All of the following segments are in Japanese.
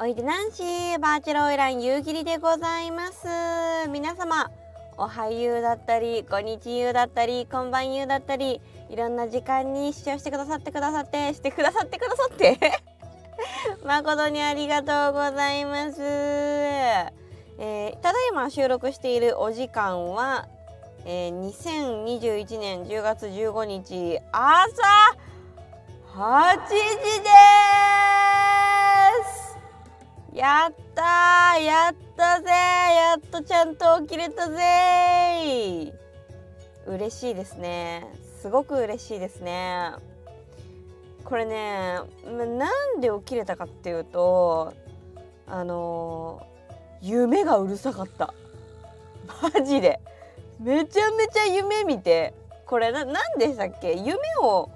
おいでなんしバーチャルオイラン夕霧でございます。皆様おはゆうだったりこんにちゆうだったりこんばんゆうだったりいろんな時間に視聴してくださってくださってしてくださってくださって。誠にありがとうございます、えー、ただいま収録しているお時間は、えー、2021年10月15日朝8時です。やったやったぜやっとちゃんと起きれたぜ嬉しいですね。すごく嬉しいですね。これねなんで起きれたかっていうとあの夢がうるさかった。マジで。めちゃめちゃ夢見て。これな何でしたっけ？夢を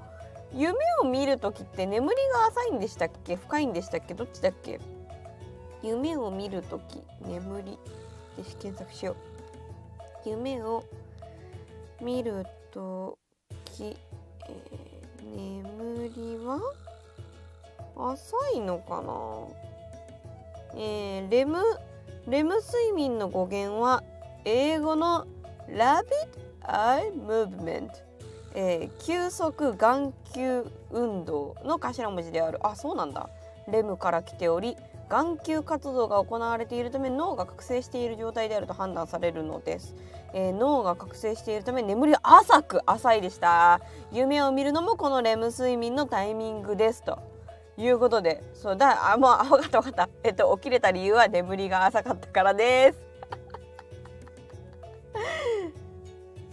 夢を見る時って眠りが浅いんでしたっけ？深いんでしたっけ？どっちだっけ？夢を見るとき眠りで検索しよう。夢を見るとき、えー、眠りは浅いのかな？えー、レムレム睡眠の語源は英語の Rapid Eye Movement、えー、急速眼球運動の頭文字である。あそうなんだ。レムから来ており眼球活動が行われているため脳が覚醒している状態であると判断されるのです、えー、脳が覚醒しているため眠り浅く浅いでした。夢を見るのもこのレム睡眠のタイミングですと。いうことでそうだあもうあ分かった分かった。えっと起きれた理由は眠りが浅かったからです。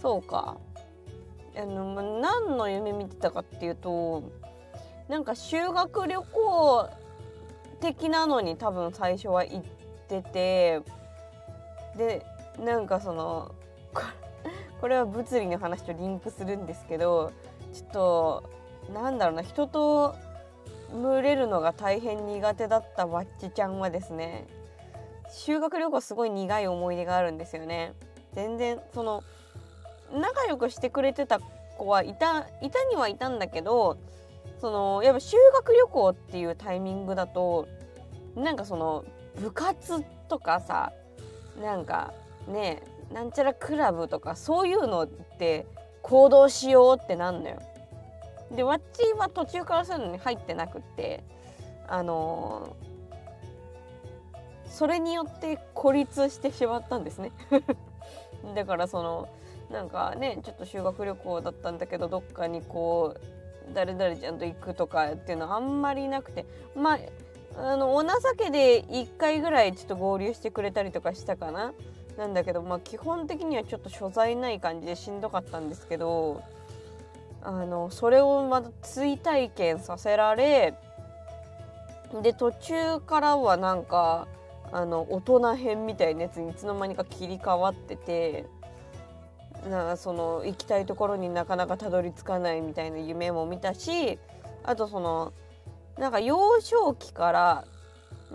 そうか。あの何の夢見てたかっていうとなんか修学旅行的なのに多分最初は行っててでなんかそのこれは物理の話とリンクするんですけどちょっとなんだろうな人と群れるのが大変苦手だったわっちちゃんはですね修学旅行すごい苦い思い出があるんですよね。全然その仲良くしてくれてた子はいたいたにはいたんだけどそのやっぱ修学旅行っていうタイミングだとなんかその部活とかさなんかねなんちゃらクラブとかそういうのって行動しようってなんのよ。でわっちは途中からそういうのに入ってなくってあのー、それによって孤立してしまったんですね。だからそのなんかねちょっと修学旅行だったんだけどどっかにこう誰々ちゃんと行くとかっていうのはあんまりなくてまああのお情けで1回ぐらいちょっと合流してくれたりとかしたかな。なんだけどまあ基本的にはちょっと所在ない感じでしんどかったんですけどあのそれをまた追体験させられで途中からはなんかあの大人編みたいなやつにいつの間にか切り替わっててなその行きたいところになかなかたどり着かないみたいな夢も見たしあとそのなんか幼少期から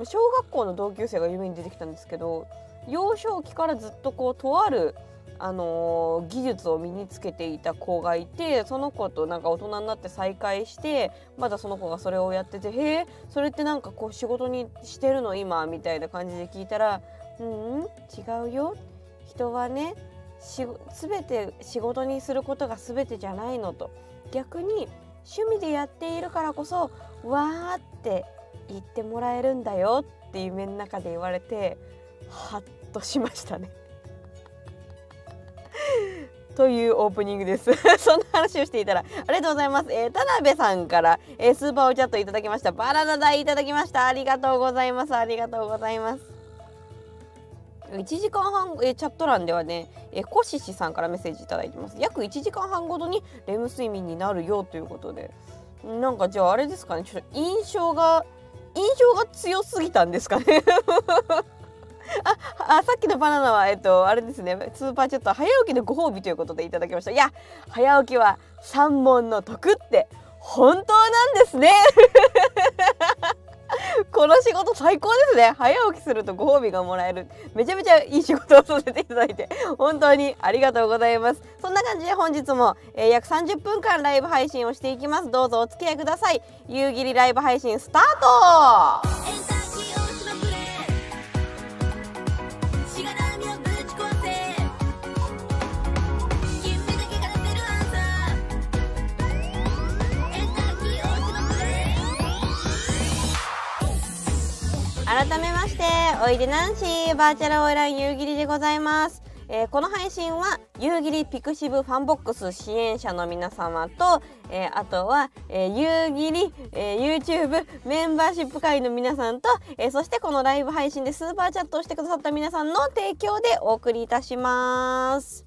小学校の同級生が夢に出てきたんですけど幼少期からずっとこうとあるあのー、技術を身につけていた子がいてその子となんか大人になって再会してまだその子がそれをやってて「へえそれってなんかこう仕事にしてるの今」みたいな感じで聞いたら「うん違うよ。人はねし全て仕事にすることが全てじゃないの」と。逆に趣味でやっているからこそわーって言ってもらえるんだよって夢の中で言われてハッとしましたね。というオープニングです。そんな話をしていたらありがとうございます、えー、田辺さんから、えー、スーパーおチャットいただきました。バナナ代いただきました。ありがとうございます。ありがとうございます。1時間半えチャット欄ではねえコシシさんからメッセージいただいてます。約1時間半ごとにレム睡眠になるよということで。なんかじゃああれですかね。ちょっと印象が印象が強すぎたんですかね。ああさっきのバナナはえっとあれですね。スーパーチャット早起きのご褒美ということでいただきました。いや早起きは三問の得って本当なんですね。この仕事最高ですね。早起きするとご褒美がもらえる。めちゃめちゃいい仕事をさせていただいて。本当にありがとうございます。そんな感じで本日も、えー、約30分間ライブ配信をしていきます。どうぞお付き合いください。夕霧ライブ配信スタート。改めましておいでナンシーバーチャルオイラン夕霧でございます、えーこの配信は夕霧 pixivFANBOX 支援者の皆様と、えーあとは、えー夕霧、えー YouTube メンバーシップ会の皆さんと、えーそしてこのライブ配信でスーパーチャットをしてくださった皆さんの提供でお送りいたします。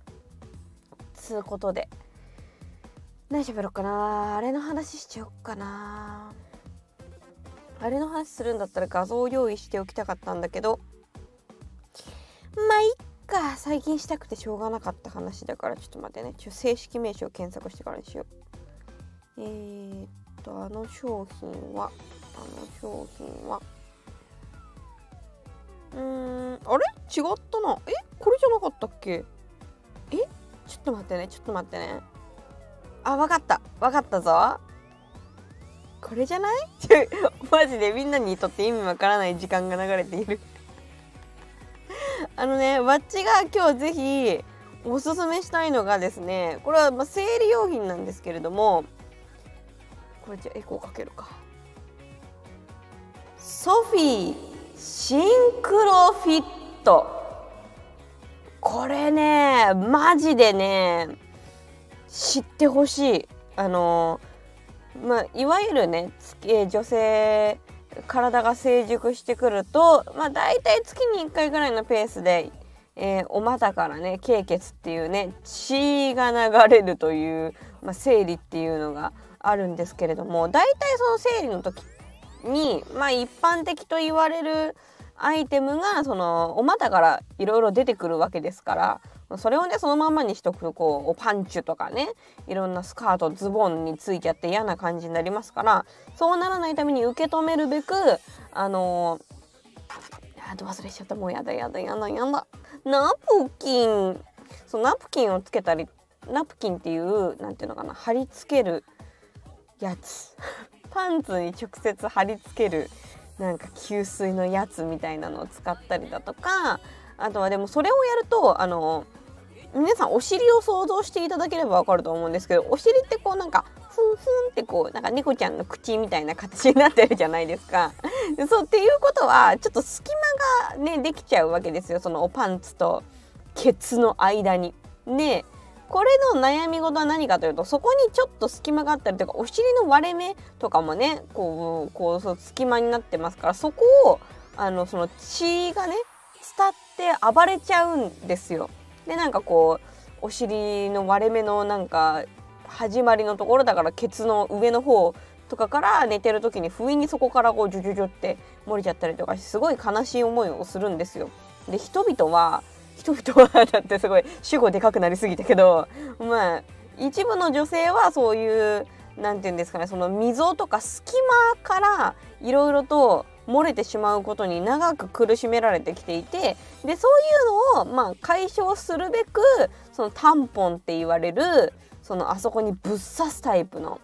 つうことで。何喋ろうかな？あれの話しちゃおうかな。あれの話するんだったら画像を用意しておきたかったんだけどまあいっか最近したくてしょうがなかった話だからちょっと待ってね。ちょ正式名称を検索してからにしよう。えー、っとあの商品はあの商品はうーんあれ？違ったな。え？これじゃなかったっけ？え？ちょっと待ってねちょっと待ってね。あわかった。わかったぞ。これじゃない？マジでみんなにとって意味わからない時間が流れている。あのねわっちが今日ぜひおすすめしたいのがですねこれはまあ生理用品なんですけれどもこれじゃあエコーかけるか。ソフィーシンクロフィット。これねマジでね知ってほしい。あのまあいわゆるね、つえ女性体が成熟してくるとまあ大体月に1回ぐらいのペースで、えーお股からね経血っていうね血が流れるという、まあ、生理っていうのがあるんですけれども大体その生理の時にまあ一般的と言われるアイテムがそのお股からいろいろ出てくるわけですからそれをねそのままにしとくとこうパンチュとかねいろんなスカートズボンについちゃって嫌な感じになりますからそうならないために受け止めるべくあのー、あど忘れちゃった。もうやだやだやだやだ。ナプキン。そうナプキンをつけたりナプキンっていうなんていうのかな貼り付けるやつ。パンツに直接貼り付けるなんか吸水のやつみたいなのを使ったりだとかあとはでもそれをやるとあの皆さんお尻を想像していただければわかると思うんですけどお尻ってこうなんかふんふんってこうなんか猫ちゃんの口みたいな形になってるじゃないですか。そうっていうことはちょっと隙間がねできちゃうわけですよそのおパンツとケツの間に。でこれの悩み事は何かというとそこにちょっと隙間があったりとかお尻の割れ目とかもねこうこうそう隙間になってますからそこをあのその血がね伝って暴れちゃうんですよ。でなんかこうお尻の割れ目のなんか始まりのところだからケツの上の方とかから寝てる時に不意にそこからこうジュジュジュって漏れちゃったりとかすごい悲しい思いをするんですよ。で人々は人々はだってすごい主語でかくなりすぎたけどまあ一部の女性はそういうなんて言うんですかねその溝とか隙間からいろいろと漏れてしまうことに長く苦しめられてきていてでそういうのをまあ解消するべくそのタンポンって言われるそのあそこにぶっ刺すタイプの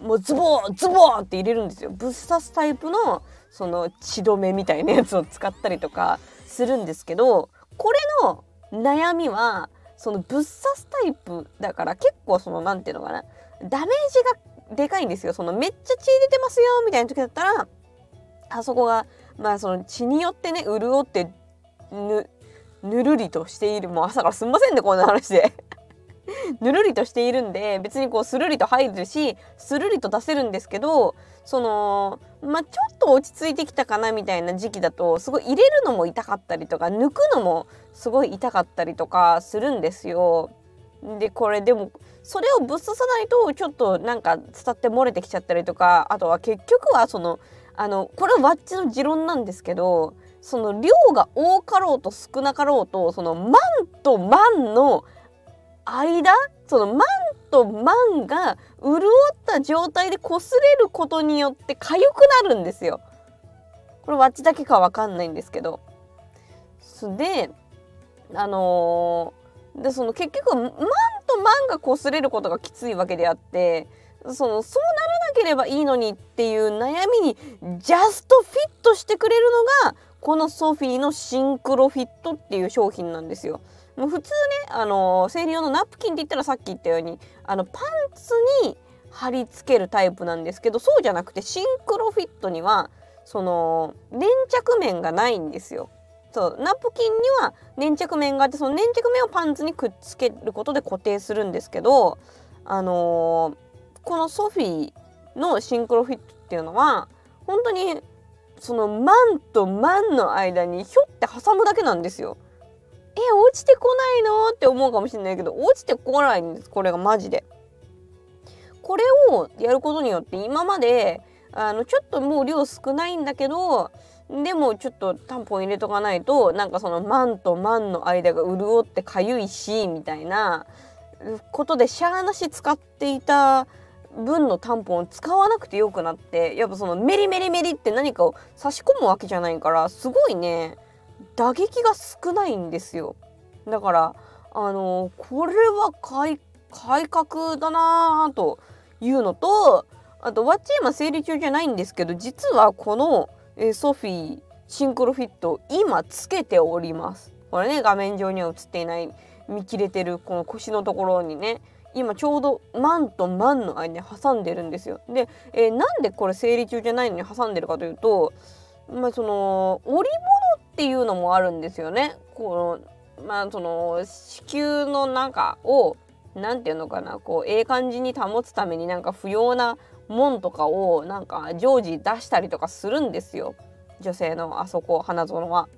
もうズボーズボーって入れるんですよ。ぶっ刺すタイプのその血止めみたいなやつを使ったりとかするんですけどこれの悩みはそのぶっ刺すタイプだから結構そのなんていうのかなダメージがでかいんですよ。そのめっちゃ血出てますよみたいな時だったらあそこがまあその血によってね潤ってぬぬるりとしているもう朝からすんませんねこんな話で ぬるりとしているんで別にこうスルリと入るしスルリと出せるんですけどそのまあちょっと落ち着いてきたかなみたいな時期だとすごい入れるのも痛かったりとか抜くのもすごい痛かったりとかするんですよ。でこれでもそれをぶっ刺さないとちょっとなんか伝って漏れてきちゃったりとかあとは結局はそのあのこれはワッチの持論なんですけどその量が多かろうと少なかろうとそのマンとマンの間そのマンとマンが潤った状態で擦れることによって痒くなるんですよ。これワッチだけかわかんないんですけど。であのーでその結局マンとマンが擦れることがきついわけであってそのそうならなければいいのにっていう悩みにジャストフィットしてくれるのがこのソフィーのシンクロフィットっていう商品なんですよ。もう普通ね、あの生理用のナプキンって言ったらさっき言ったようにあのパンツに貼り付けるタイプなんですけどそうじゃなくてシンクロフィットにはその粘着面がないんですよ。そうナプキンには粘着面があってその粘着面をパンツにくっつけることで固定するんですけどあの、このソフィーのシンクロフィットっていうのは本当にそのマンとマンの間にひょって挟むだけなんですよ。え落ちてこないのって思うかもしれないけど落ちてこないんですこれがマジで。これをやることによって今まであのちょっともう量少ないんだけどでもちょっとタンポン入れとかないとなんかそのマンとマンの間が潤ってかゆいしみたいなことでシャーなし使っていた分のタンポンを使わなくてよくなってやっぱそのメリメリメリって何かを差し込むわけじゃないからすごいね打撃が少ないんですよ。だからあのこれは改革だなぁというのとあとワッチ今生理中じゃないんですけど実はこの、えソフィーシンクロフィット今つけております。これね画面上には映っていない見切れてるこの腰のところにね今ちょうどマンとマンの間に挟んでるんですよ。で、えー、なんでこれ生理中じゃないのに挟んでるかというと、まあ、その織物っていうのもあるんですよね。このまあその子宮の中を何て言うのかなこうええ感じに保つためになんか不要なもんとかをなんか常時出したりとかするんですよ女性のあそこ花園は。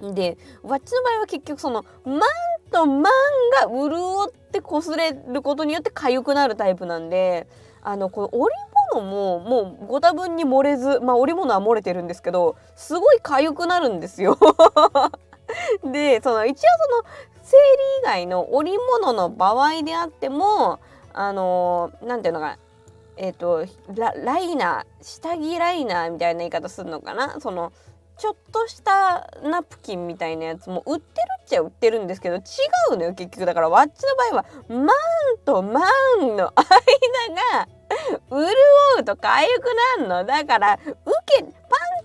でわっちの場合は結局そのマンとマンが潤って擦れることによって痒くなるタイプなんであのこの織物ももうご多分に漏れずまあ織物は漏れてるんですけどすごい痒くなるんですよ。でその一応その生理以外の織物の場合であってもあの何ていうのかえっ、ー、とライナー下着ライナーみたいな言い方するのかな。そのちょっとしたナプキンみたいなやつも売ってるっちゃ売ってるんですけど違うのよ結局。だからわっちの場合はマンとマンの間が潤うとか痒くなるの。だから受けパン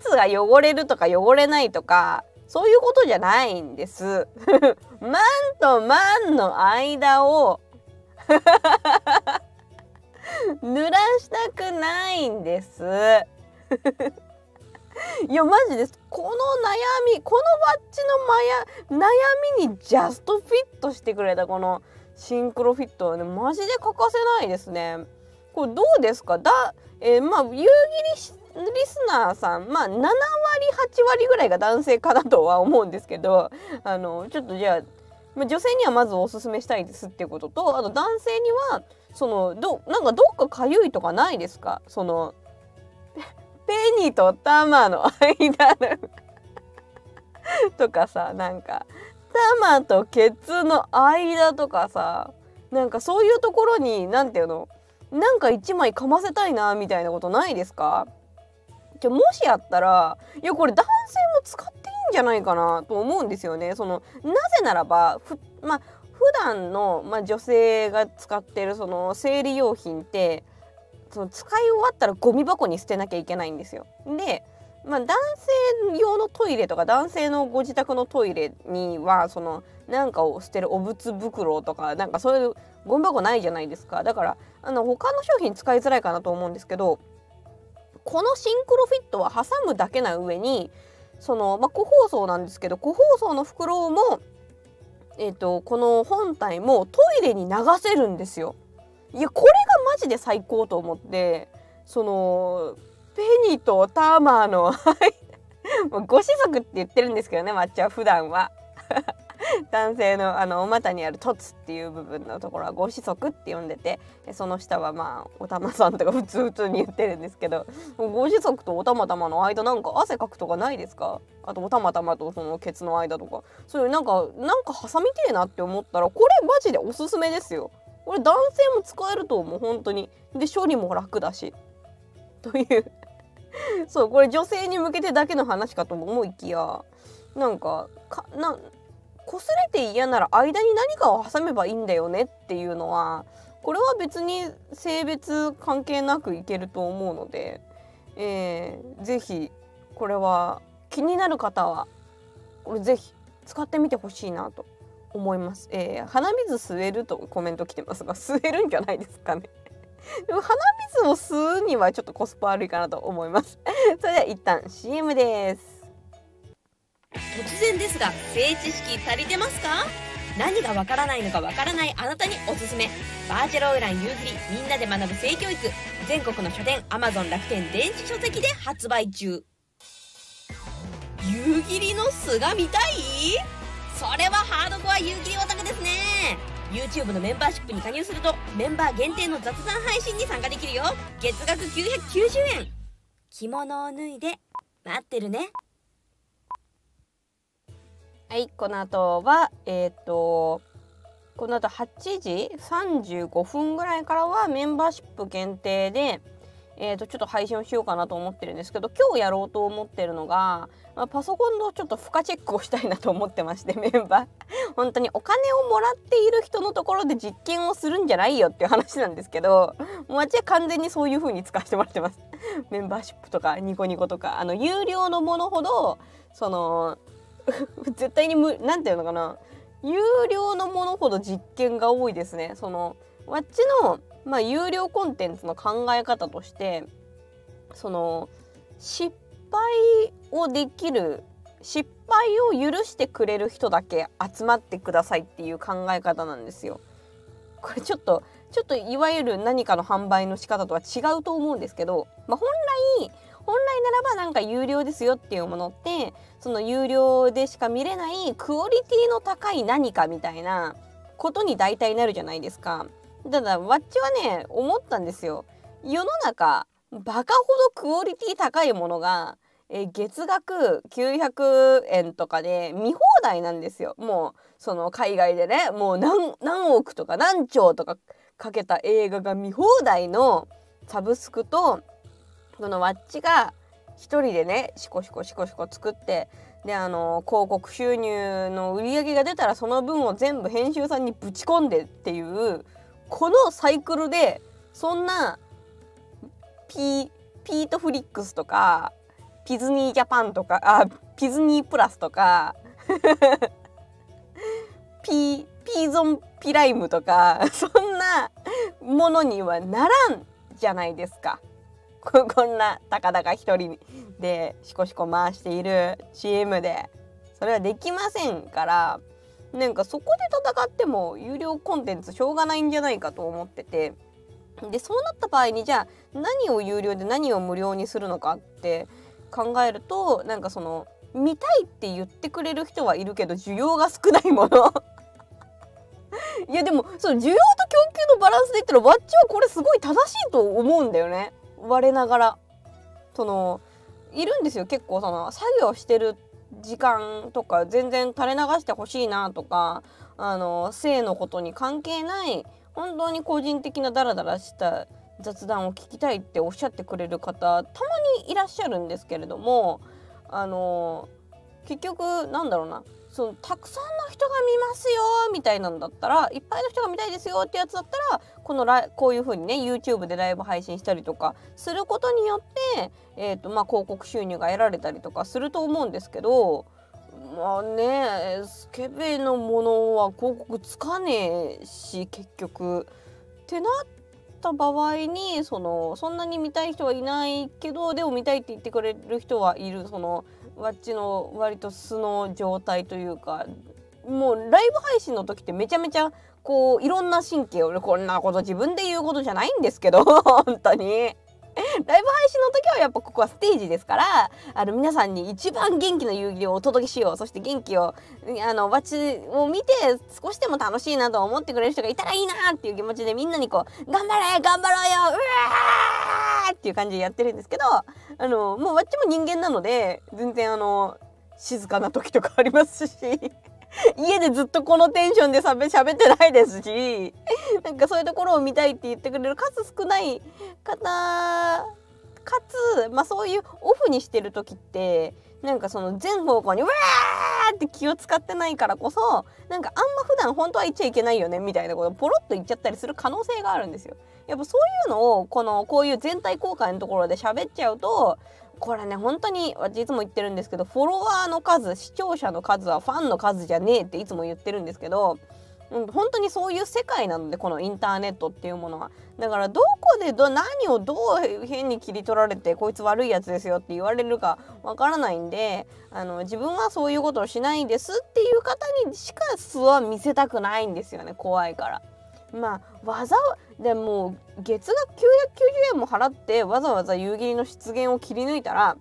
ツが汚れるとか汚れないとかそういうことじゃないんです。マンとマンの間を 濡らしたくないんです。いやマジです。この悩みこのバッチの悩みにジャストフィットしてくれたこのシンクロフィットはねマジで欠かせないですね。これどうですか？だ、えー、まあ夕霧リスナーさんまあ7割8割ぐらいが男性かなとは思うんですけどあのちょっとじゃあ女性にはまずおすすめしたいですっていうこととあと男性にはそのどなんかどっかかゆいとかないですか？そのペニとタマの間とかさなんかタマとケツの間とかさなんかそういうところに何て言うのなんか一枚かませたいなみたいなことないですか？じゃもしやったらいやこれ男性も使っていいんじゃないかなと思うんですよね。そのなぜならばふまあ普段の、まあ、女性が使ってるその生理用品ってその使い終わったらゴミ箱に捨てなきゃいけないんですよ。でまあ、男性用のトイレとか男性のご自宅のトイレにはそのなんかを捨てるお物袋とかなんかそういうゴミ箱ないじゃないですかだからあの他の商品使いづらいかなと思うんですけどこのシンクロフィットは挟むだけな上にその、まあ、個包装なんですけど個包装の袋も、えーとこの本体もトイレに流せるんですよ。いやこれがマジで最高と思ってそのペニーとターマーの ご子息って言ってるんですけどね抹茶は普段は。男性のあのお股にある凸っていう部分のところはご子息って呼んでてその下はまあお玉さんとか普通普通に言ってるんですけどご子息とお玉玉の間なんか汗かくとかないですか？あとお玉玉とそのケツの間とか。そういうなんかなんか挟みてえなって思ったらこれマジでおすすめですよ。これ男性も使えると思う本当に。で処理も楽だし。という。そうこれ女性に向けてだけの話かと思いきやなんかかな擦れて嫌なら間に何かを挟めばいいんだよねっていうのはこれは別に性別関係なくいけると思うので、えー、ぜひこれは気になる方はこれぜひ使ってみてほしいなと。思います、えー、鼻水吸えるとコメント来てますが 吸えるんじゃないですかね。でも鼻水を吸うにはちょっとコスパ悪いかなと思います。それでは一旦 CM です。突然ですが性知識足りてますか？何がわからないのかわからないあなたにおすすめ。バーチャルオイラン夕霧みんなで学ぶ性教育。全国の書店 Amazon 楽天電子書籍で発売中。夕霧の巣が見たい？それはハードコア夕霧オタクですね。YouTube のメンバーシップに加入するとメンバー限定の雑談配信に参加できるよ。月額990円。着物を脱いで待ってるね。はいこの後はえっ、とこの後8時35分ぐらいからはメンバーシップ限定でえー、とちょっと配信をしようかなと思ってるんですけど今日やろうと思ってるのが、まあ、パソコンのちょっと負荷チェックをしたいなと思ってまして メンバー。本当にお金をもらっている人のところで実験をするんじゃないよっていう話なんですけどもう私は完全にそういう風に使わせてもらってます。メンバーシップとかニコニコとかあの有料のものほどその 絶対にむなんていうのかな有料のものほど実験が多いですね。そのわっちの、まあ、有料コンテンツの考え方としてその失敗をできる失敗を許してくれる人だけ集まってくださいっていう考え方なんですよ。これちょっとちょっといわゆる何かの販売の仕方とは違うと思うんですけど、まあ、本来本来ならばなんか有料ですよっていうものってその有料でしか見れないクオリティの高い何かみたいなことに大体なるじゃないですか。ただわっちはね思ったんですよ。世の中バカほどクオリティ高いものがえ月額900円とかで見放題なんですよ。もうその海外でねもう何億とか何兆とかかけた映画が見放題のサブスクとこのわっちが一人でねシコシコシコシコ作ってであの広告収入の売り上げが出たらその分を全部編集さんにぶち込んでっていうこのサイクルでそんなピピートフリックスとかピズニージャパンとかあピズニープラスとかピピーゾンピライムとかそんなものにはならんじゃないですか。こんなたかだか一人でシコシコ回している CM でそれはできませんからなんかそこで戦っても有料コンテンツしょうがないんじゃないかと思ってて。でそうなった場合にじゃあ何を有料で何を無料にするのかって考えるとなんかその見たいって言ってくれる人はいるけど需要が少ないもの。いやでもその需要と供給のバランスで言ったらわっちはこれすごい正しいと思うんだよね。我ながら。そのいるんですよ結構その作業してる時間とか全然垂れ流してほしいなとかあの性のことに関係ない本当に個人的なダラダラした雑談を聞きたいっておっしゃってくれる方たまにいらっしゃるんですけれどもあの結局なんだろうなそのたくさんの人が見ますよみたいなんだったらいっぱいの人が見たいですよってやつだったらこのラこういう風にね YouTube でライブ配信したりとかすることによって、えーとまあ、広告収入が得られたりとかすると思うんですけどまあねスケベのものは広告つかねえし結局。ってなった場合にそのそんなに見たい人はいないけどでも見たいって言ってくれる人はいるそのわっちの割と素の状態というかもうライブ配信の時ってめちゃめちゃこういろんな神経をこんなこと自分で言うことじゃないんですけど 本当に。ライブ配信の時はやっぱここはステージですからあの皆さんに一番元気な遊戯をお届けしようそして元気をあのバチを見て少しでも楽しいなと思ってくれる人がいたらいいなっていう気持ちでみんなにこう頑張れ頑張ろうようわーっていう感じでやってるんですけどあのもうわっちも人間なので全然あの静かな時とかありますし 家でずっとこのテンションでしゃべってないですしなんかそういうところを見たいって言ってくれる数少ない方かつ、まあ、そういうオフにしてる時ってなんかその全方向にう「わー!」って気を使ってないからこそなんかあんま普段本当は言っちゃいけないよねみたいなことをポロッと言っちゃったりする可能性があるんですよ。やっぱそういうのをこのこういう全体公開のところで喋っちゃうとこれね本当に私いつも言ってるんですけどフォロワーの数視聴者の数はファンの数じゃねえっていつも言ってるんですけど、本当にそういう世界なのでこのインターネットっていうものはだからどこでど何をどう変に切り取られてこいつ悪いやつですよって言われるかわからないんであの自分はそういうことをしないんですっていう方にしか素は見せたくないんですよね怖いから。まあわざわでも月額990円も払ってわざわざ夕霧の出現を切り抜いたら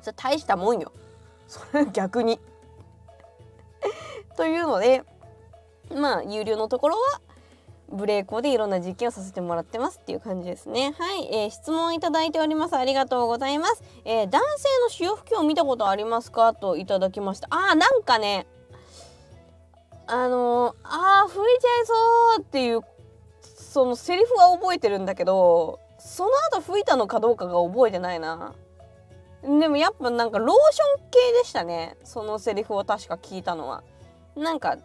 それ大したもんよそれ 逆に というのでまあ有料のところはブレイコでいろんな実験をさせてもらってますっていう感じですね。はい、えー、質問いただいております。ありがとうございます。えー、男性の潮吹きを見たことありますか？といただきました。あー、なんかね、あのー、あー、吹いちゃいそうっていう、そのセリフは覚えてるんだけど、その後吹いたのかどうかが覚えてないな。でもやっぱなんかローション系でしたね。そのセリフを確か聞いたのは。なんか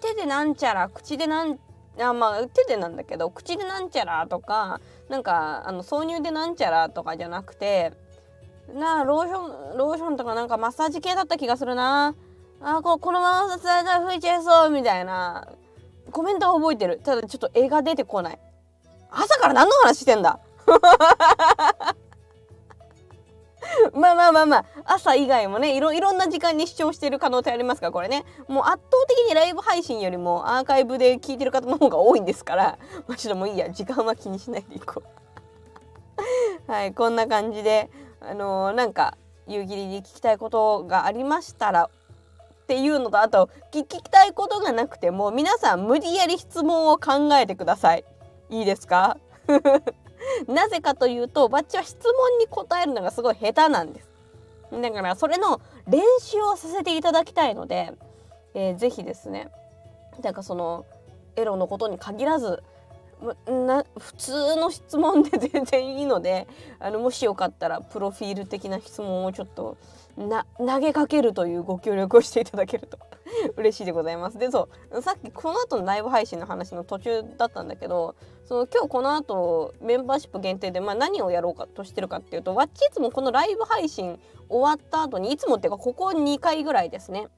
手でなんちゃら口でなんあまあ手でなんだけど口でなんちゃらとかなんかあの挿入でなんちゃらとかじゃなくてなあローションローションとかなんかマッサージ系だった気がするなあここのままされ吹いちゃいそうみたいな。コメントは覚えてる。ただちょっと絵が出てこない。朝から何の話してんだ？まあまあまあまあ。朝以外もねいろいろんな時間に視聴してる可能性ありますからこれね。もう圧倒的にライブ配信よりもアーカイブで聞いてる方の方が多いんですから。まあちょっともういいや。時間は気にしないでいこう。はいこんな感じであのー、なんか夕霧に聞きたいことがありましたらっていうのとあと聞きたいことがなくても皆さん無理やり質問を考えてください。いいですか？なぜかというとバッチは質問に答えるのがすごい下手なんです。だからそれの練習をさせていただきたいので、えー、ぜひですねなんかそのエロのことに限らずな普通の質問で全然いいのであのもしよかったらプロフィール的な質問をちょっとな投げかけるというご協力をしていただけると 嬉しいでございます。でそうさっきこの後のライブ配信の話の途中だったんだけどその今日この後メンバーシップ限定で、まあ、何をやろうかとしてるかっていうとわっちいつもこのライブ配信終わった後にいつもっていうかここ2回ぐらいですね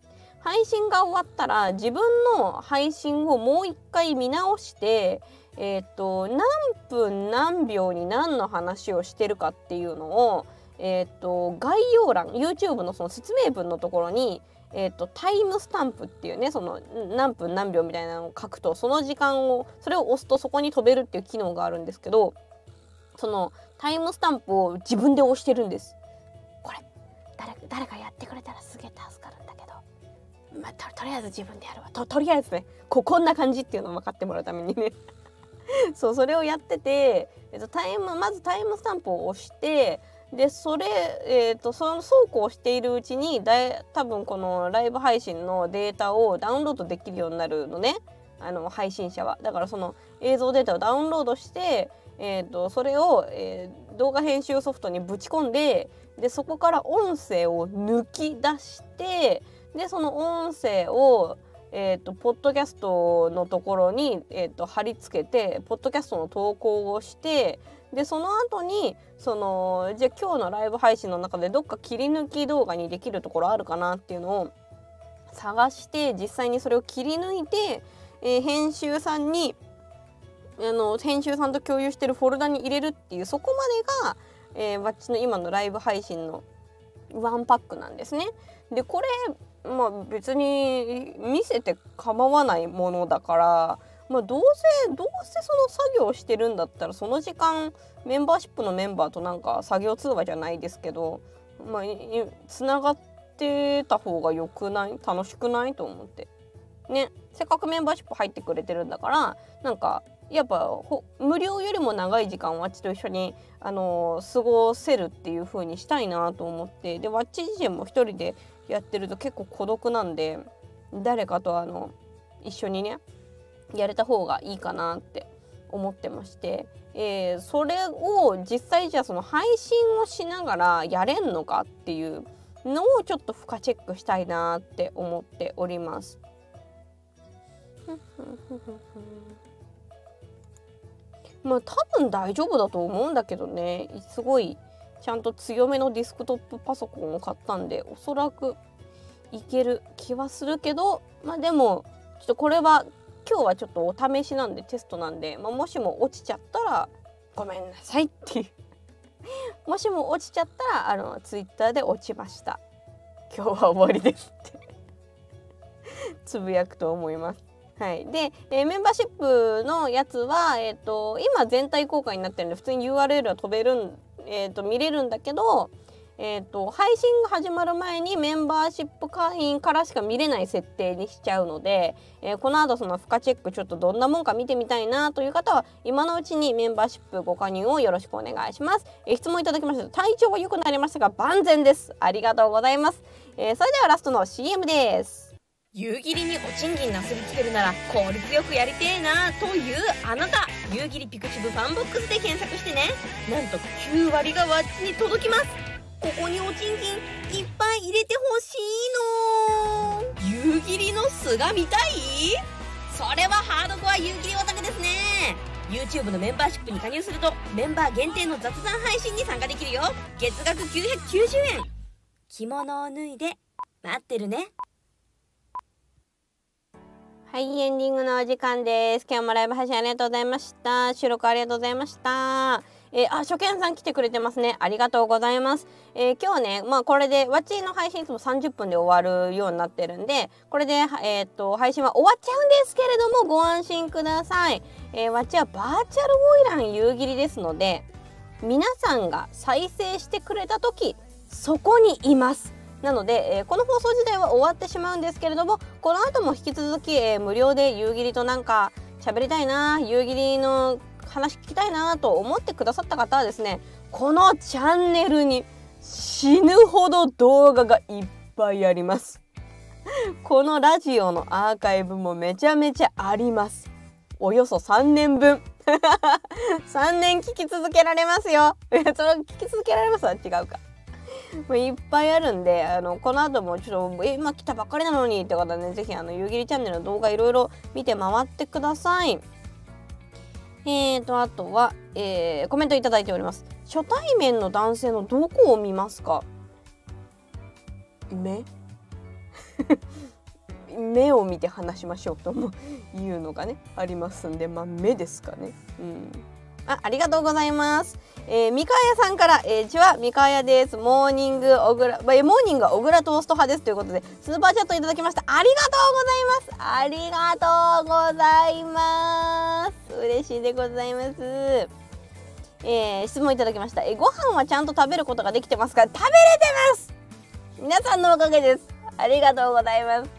配信が終わったら自分の配信をもう一回見直してえっ、と何分何秒に何の話をしてるかっていうのをえ、ー、と概要欄 YouTube のその説明文のところにえーと、タイムスタンプっていうねその何分何秒みたいなのを書くとその時間をそれを押すとそこに飛べるっていう機能があるんですけどそのタイムスタンプを自分で押してるんです。これ誰誰かやってくれたらすげえ助かるんだけど、まあ、ととりあえず自分でやるわ。ととりあえずねここんな感じっていうのを分かってもらうためにね。そうそれをやってて、えっと、タイムまずタイムスタンプを押してでそれ、えーと、そのそうこうしているうちにだい多分このライブ配信のデータをダウンロードできるようになるのね。あの配信者は。だからその映像データをダウンロードして、えーと、それを、えー、動画編集ソフトにぶち込んででそこから音声を抜き出してでその音声をえーと、ポッドキャストのところに、えーと貼り付けてポッドキャストの投稿をしてでその後にそのじゃあ今日のライブ配信の中でどっか切り抜き動画にできるところあるかなっていうのを探して実際にそれを切り抜いて、えー、編集さんにあの編集さんと共有してるフォルダに入れるっていうそこまでが、えー、わっちの今のライブ配信のワンパックなんですね。でこれまあ別に見せて構わないものだからまあ、どうせどうせその作業してるんだったらその時間メンバーシップのメンバーとなんか作業通話じゃないですけどまあつながってた方が良くない？楽しくないと思って。ね。せっかくメンバーシップ入ってくれてるんだからなんかやっぱ無料よりも長い時間わっちと一緒に、あのー、過ごせるっていう風にしたいなと思って。でわっち自身も一人でやってると結構孤独なんで誰かとあの一緒にねやれた方がいいかなって思ってまして、えー、それを実際じゃあその配信をしながらやれんのかっていうのをちょっと深チェックしたいなって思っております。まあ多分大丈夫だと思うんだけどねすごいちゃんと強めのディスクトップパソコンを買ったんでおそらくいける気はするけどまあでもちょっとこれは今日はちょっとお試しなんでテストなんで、まあ、もしも落ちちゃったらごめんなさいっていう。もしも落ちちゃったらあのツイッターで落ちました。今日は終わりですって。つぶやくと思います。はい、で、えー、メンバーシップのやつは、えーと、今全体公開になってるんで普通に URL は飛べるん、えーと、見れるんだけど、えーと、配信が始まる前にメンバーシップ会員からしか見れない設定にしちゃうので、えー、この後その付加チェックちょっとどんなもんか見てみたいなという方は今のうちにメンバーシップご加入をよろしくお願いします、えー、質問いただきました。体調は良くなりましたが万全です。ありがとうございます、えー、それではラストの CM です。夕霧にお賃金なすりつけるなら効率よくやりてえなというあなた。夕霧 pixivFANBOX で検索してね。なんと9割がわっちに届きます。ここにお賃金いっぱい入れてほしいの夕霧の巣が見たいそれはハードコア夕霧オタクですね YouTube のメンバーシップに加入するとメンバー限定の雑談配信に参加できるよ月額990円着物を脱いで待ってるねはい、エンディングのお時間です。今日もライブ配信ありがとうございました。収録ありがとうございました。えー、あ、初見さん来てくれてますね。ありがとうございます。えー、今日ね、まあこれで、わちの配信いつも30分で終わるようになってるんで、これで、えー、っと、配信は終わっちゃうんですけれども、ご安心ください。えー、わちはバーチャルオイラン夕霧ですので、皆さんが再生してくれた時、そこにいます。なので、えー、この放送自体は終わってしまうんですけれどもこの後も引き続き、えー、無料で夕霧となんか喋りたいな夕霧の話聞きたいなと思ってくださった方はですねこのチャンネルに死ぬほど動画がいっぱいあります。このラジオのアーカイブもめちゃめちゃあります。およそ3年分。3年聞き続けられますよ。それ聞き続けられますは違うか。まいっぱいあるんであのこの後もちょっと今来たばっかりなのにって方ね是非あの夕霧チャンネルの動画いろいろ見て回ってください。えーとあとは、えー、コメントいただいております。初対面の男性のどこを見ますか？目？目を見て話しましょうとも言うのがねありますんでまあ目ですかね。うんあ、ありがとうございます。えー、みかやさんから、えー、ちは、みかやです。モーニング、小倉、まあ、モーニングは小倉トースト派ですということで、スーパーチャットいただきました。ありがとうございます。ありがとうございます。嬉しいでございます。えー、質問いただきました。えー、ご飯はちゃんと食べることができてますか？食べれてます皆さんのおかげです。ありがとうございます。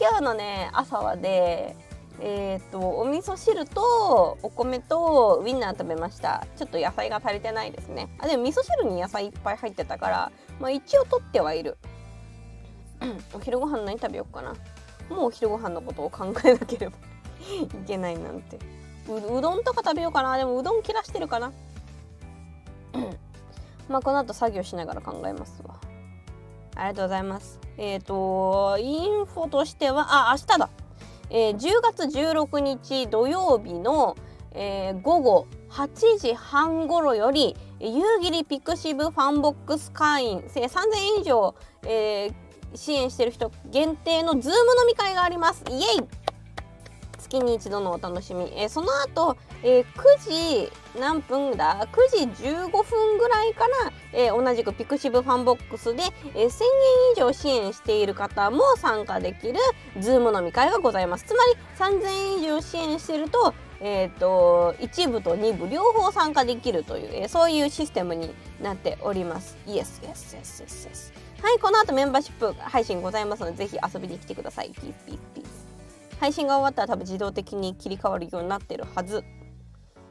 今日のね、朝はで、えーと、お味噌汁とお米とウインナー食べました。ちょっと野菜が足りてないですね。あでも味噌汁に野菜いっぱい入ってたからまあ一応取ってはいる。お昼ご飯何食べようかな。もうお昼ご飯のことを考えなければ いけないなんて。うどんとか食べようかな。でもうどん切らしてるかな。まあこの後作業しながら考えますわ。ありがとうございます。えっ、ー、とインフォとしてはあ明日だ。えー、10月16日土曜日の、えー、午後8時半ごろより夕霧 pixivFANBOX 会員3000円以上、えー、支援している人限定の Zoom 飲み会があります。イエイ月に一度のお楽しみ、えー、その後、えー、9時何分だ？9時15分ぐらいから、えー、同じく pixivFANBOX で、えー、1000円以上支援している方も参加できる Zoom 飲み会がございますつまり3000円以上支援してるとえーと、1部と2部両方参加できるという、えー、そういうシステムになっております。 Yes、yes、yes、yes。はい、この後メンバーシップ配信ございますので、ぜひ遊びに来てください。ピーピーピー配信が終わったら多分自動的に切り替わるようになってるはず。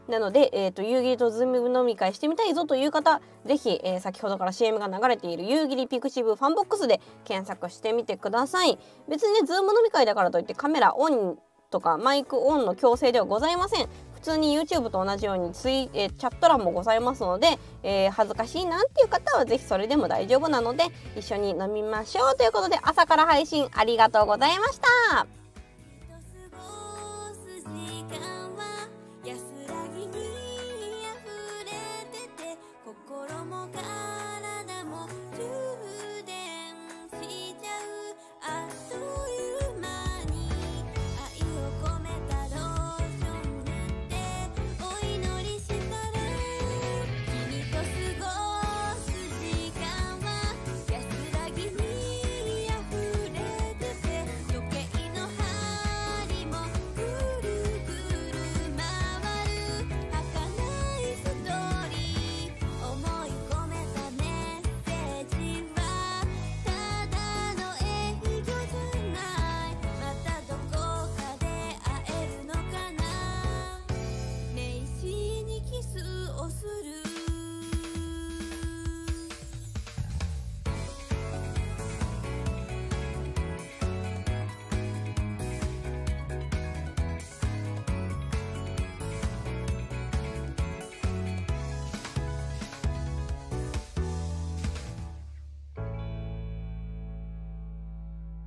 なので、えーと、夕霧と Zoom 飲み会してみたいぞという方ぜひ、えー、先ほどから CM が流れている夕霧 pixivFANBOX で検索してみてください。別にね Zoom 飲み会だからといってカメラオンとかマイクオンの強制ではございません。普通に YouTube と同じようにツイ、えー、チャット欄もございますので、えー、恥ずかしいなっていう方はぜひそれでも大丈夫なので一緒に飲みましょうということで朝から配信ありがとうございました。間は安らぎに溢れてて心もが